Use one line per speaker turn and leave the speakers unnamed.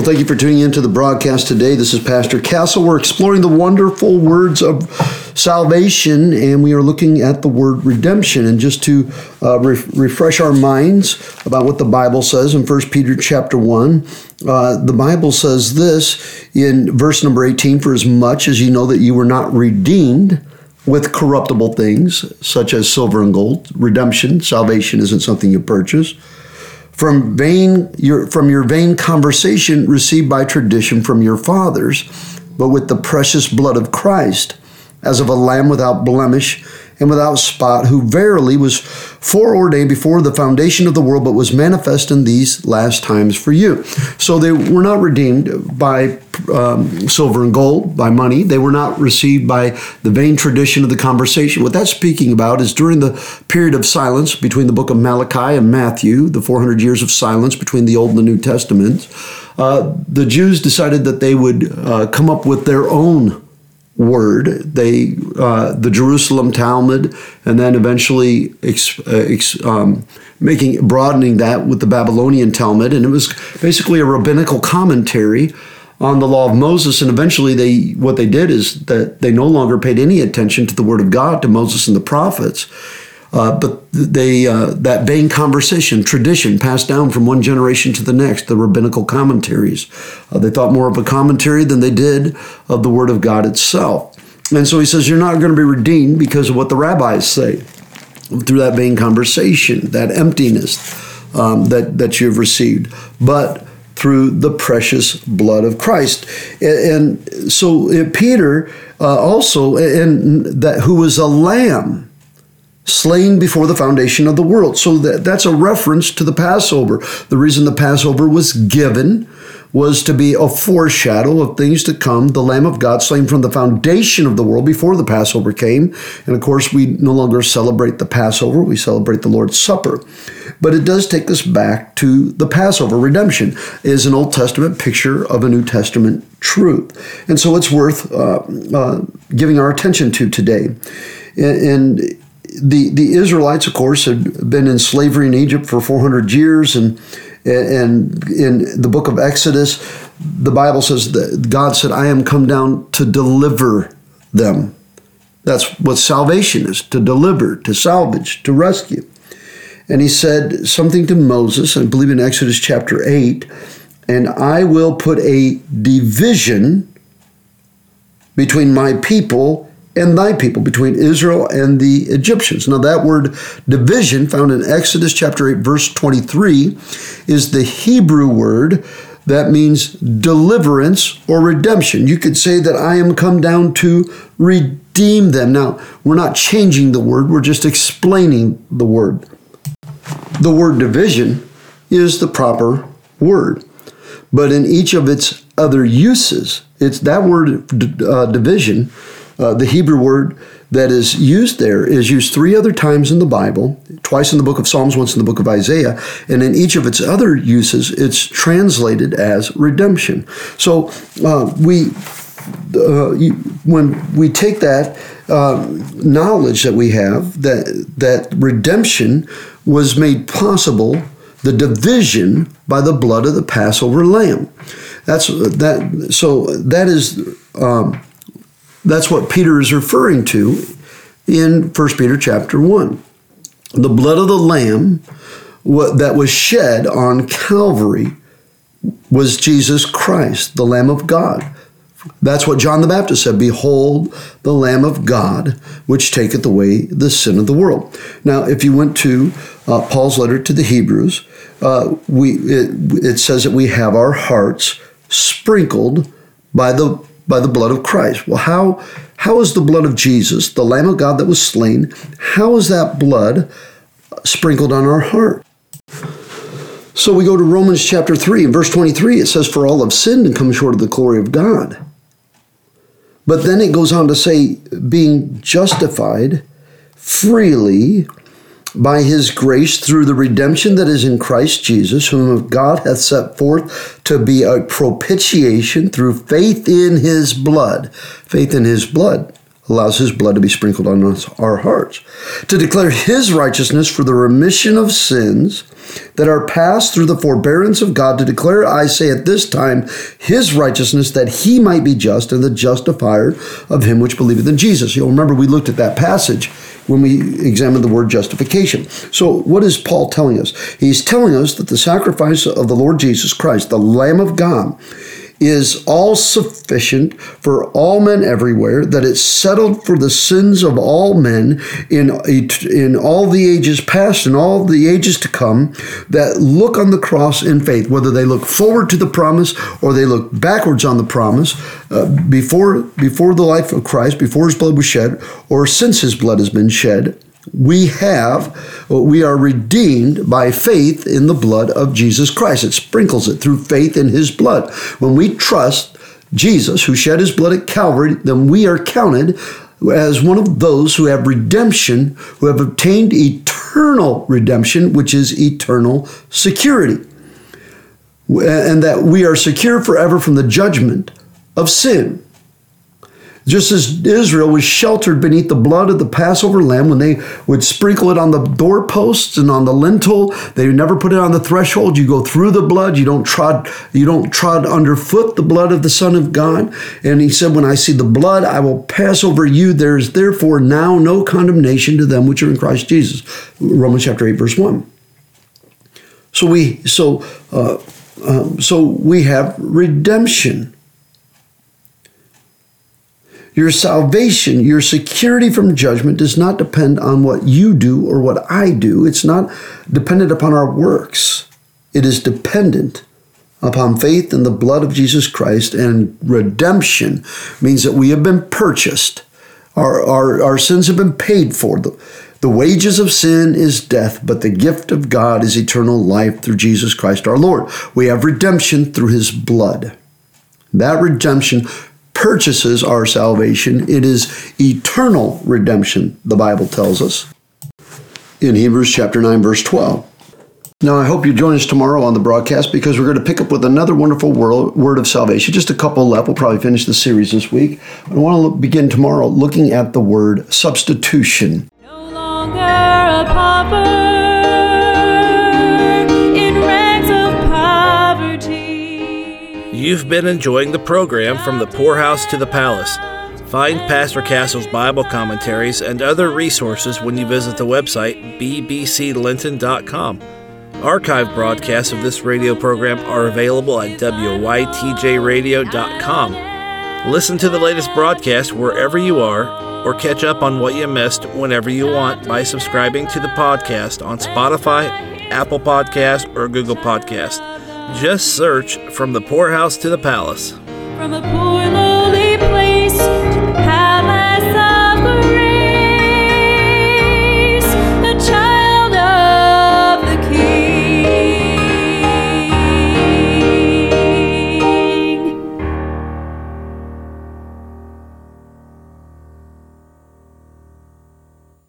Well, thank you for tuning in to the broadcast today. This is Pastor Castle. We're exploring the wonderful words of salvation, and we are looking at the word redemption. And just to uh, re- refresh our minds about what the Bible says in 1 Peter chapter 1, uh, the Bible says this in verse number 18 For as much as you know that you were not redeemed with corruptible things, such as silver and gold, redemption, salvation isn't something you purchase from vain your from your vain conversation received by tradition from your fathers, but with the precious blood of Christ, as of a lamb without blemish and without spot, who verily was foreordained before the foundation of the world, but was manifest in these last times for you. So they were not redeemed by um, silver and gold, by money. They were not received by the vain tradition of the conversation. What that's speaking about is during the period of silence between the book of Malachi and Matthew, the 400 years of silence between the Old and the New Testaments, uh, the Jews decided that they would uh, come up with their own word. They uh, the Jerusalem Talmud, and then eventually ex, uh, ex, um, making broadening that with the Babylonian Talmud, and it was basically a rabbinical commentary on the law of Moses. And eventually, they what they did is that they no longer paid any attention to the word of God, to Moses and the prophets. Uh, but they uh, that vain conversation tradition passed down from one generation to the next the rabbinical commentaries uh, they thought more of a commentary than they did of the word of god itself and so he says you're not going to be redeemed because of what the rabbis say through that vain conversation that emptiness um, that that you've received but through the precious blood of Christ. And, and so uh, Peter uh, also, and that who was a lamb slain before the foundation of the world. So that, that's a reference to the Passover. The reason the Passover was given was to be a foreshadow of things to come, the Lamb of God slain from the foundation of the world before the Passover came. And of course, we no longer celebrate the Passover, we celebrate the Lord's Supper. But it does take us back to the Passover. Redemption is an Old Testament picture of a New Testament truth. And so it's worth uh, uh, giving our attention to today. And, and the the Israelites, of course, had been in slavery in Egypt for 400 years, and and in the book of Exodus, the Bible says that God said, "I am come down to deliver them." That's what salvation is: to deliver, to salvage, to rescue. And He said something to Moses, I believe in Exodus chapter eight, and I will put a division between my people and thy people, between Israel and the Egyptians. Now, that word division, found in Exodus chapter 8, verse 23, is the Hebrew word that means deliverance or redemption. You could say that I am come down to redeem them. Now, we're not changing the word, we're just explaining the word. The word division is the proper word, but in each of its other uses, it's that word uh, division uh, the Hebrew word that is used there is used three other times in the Bible, twice in the book of Psalms, once in the book of Isaiah, and in each of its other uses, it's translated as redemption. So uh, we, uh, when we take that uh, knowledge that we have that that redemption was made possible, the division by the blood of the Passover lamb. That's that. So that is. Um, that's what Peter is referring to in 1 Peter chapter 1. The blood of the Lamb that was shed on Calvary was Jesus Christ, the Lamb of God. That's what John the Baptist said Behold, the Lamb of God, which taketh away the sin of the world. Now, if you went to uh, Paul's letter to the Hebrews, uh, we, it, it says that we have our hearts sprinkled by the by the blood of Christ. Well, how, how is the blood of Jesus, the Lamb of God that was slain, how is that blood sprinkled on our heart? So we go to Romans chapter 3 and verse 23. It says, For all have sinned and come short of the glory of God. But then it goes on to say, being justified freely by his grace through the redemption that is in Christ Jesus, whom God hath set forth to be a propitiation through faith in his blood. Faith in his blood allows his blood to be sprinkled on us, our hearts, to declare his righteousness for the remission of sins that are passed through the forbearance of God to declare, I say at this time, his righteousness that he might be just and the justifier of him which believeth in Jesus. You'll remember we looked at that passage when we examine the word justification. So, what is Paul telling us? He's telling us that the sacrifice of the Lord Jesus Christ, the Lamb of God, is all sufficient for all men everywhere, that it's settled for the sins of all men in, in all the ages past and all the ages to come that look on the cross in faith, whether they look forward to the promise or they look backwards on the promise uh, before, before the life of Christ, before his blood was shed, or since his blood has been shed we have, uh, we are redeemed by faith in the blood of Jesus Christ. It sprinkles it through faith in his blood. When we trust Jesus, who shed his blood at Calvary, then we are counted as one of those who have redemption, who have obtained eternal redemption, which is eternal security. And that we are secure forever from the judgment of sin. Just as Israel was sheltered beneath the blood of the Passover lamb when they would sprinkle it on the doorposts and on the lintel, they never put it on the threshold. You go through the blood. You don't trod. You don't trod underfoot the blood of the Son of God. And he said, "When I see the blood, I will pass over you. There is therefore now no condemnation to them which are in Christ Jesus." Romans chapter eight, verse one. So we so uh, um, so we have redemption. Your salvation, your security from judgment does not depend on what you do or what I do. It's not dependent upon our works. It is dependent upon faith in the blood of Jesus Christ. And redemption means that we have been purchased. Our, our, our sins have been paid for. The, the wages of sin is death, but the gift of God is eternal life through Jesus Christ our Lord. We have redemption through his blood. That redemption purchases our salvation. It is eternal redemption, the Bible tells us in Hebrews chapter 9, verse 12. Now, I hope you join us tomorrow on the broadcast because we're going to pick up with another wonderful word of salvation. Just a couple left. We'll probably finish the series this week. I want to begin tomorrow looking at the word substitution.
You've been enjoying the program From the Poorhouse to the Palace. Find Pastor Castle's Bible commentaries and other resources when you visit the website bbclinton.com. Archive broadcasts of this radio program are available at wytjradio.com. Listen to the latest broadcast wherever you are, or catch up on what you missed whenever you want by subscribing to the podcast on Spotify, Apple Podcast, or Google Podcast. Just search From the Poorhouse to the Palace.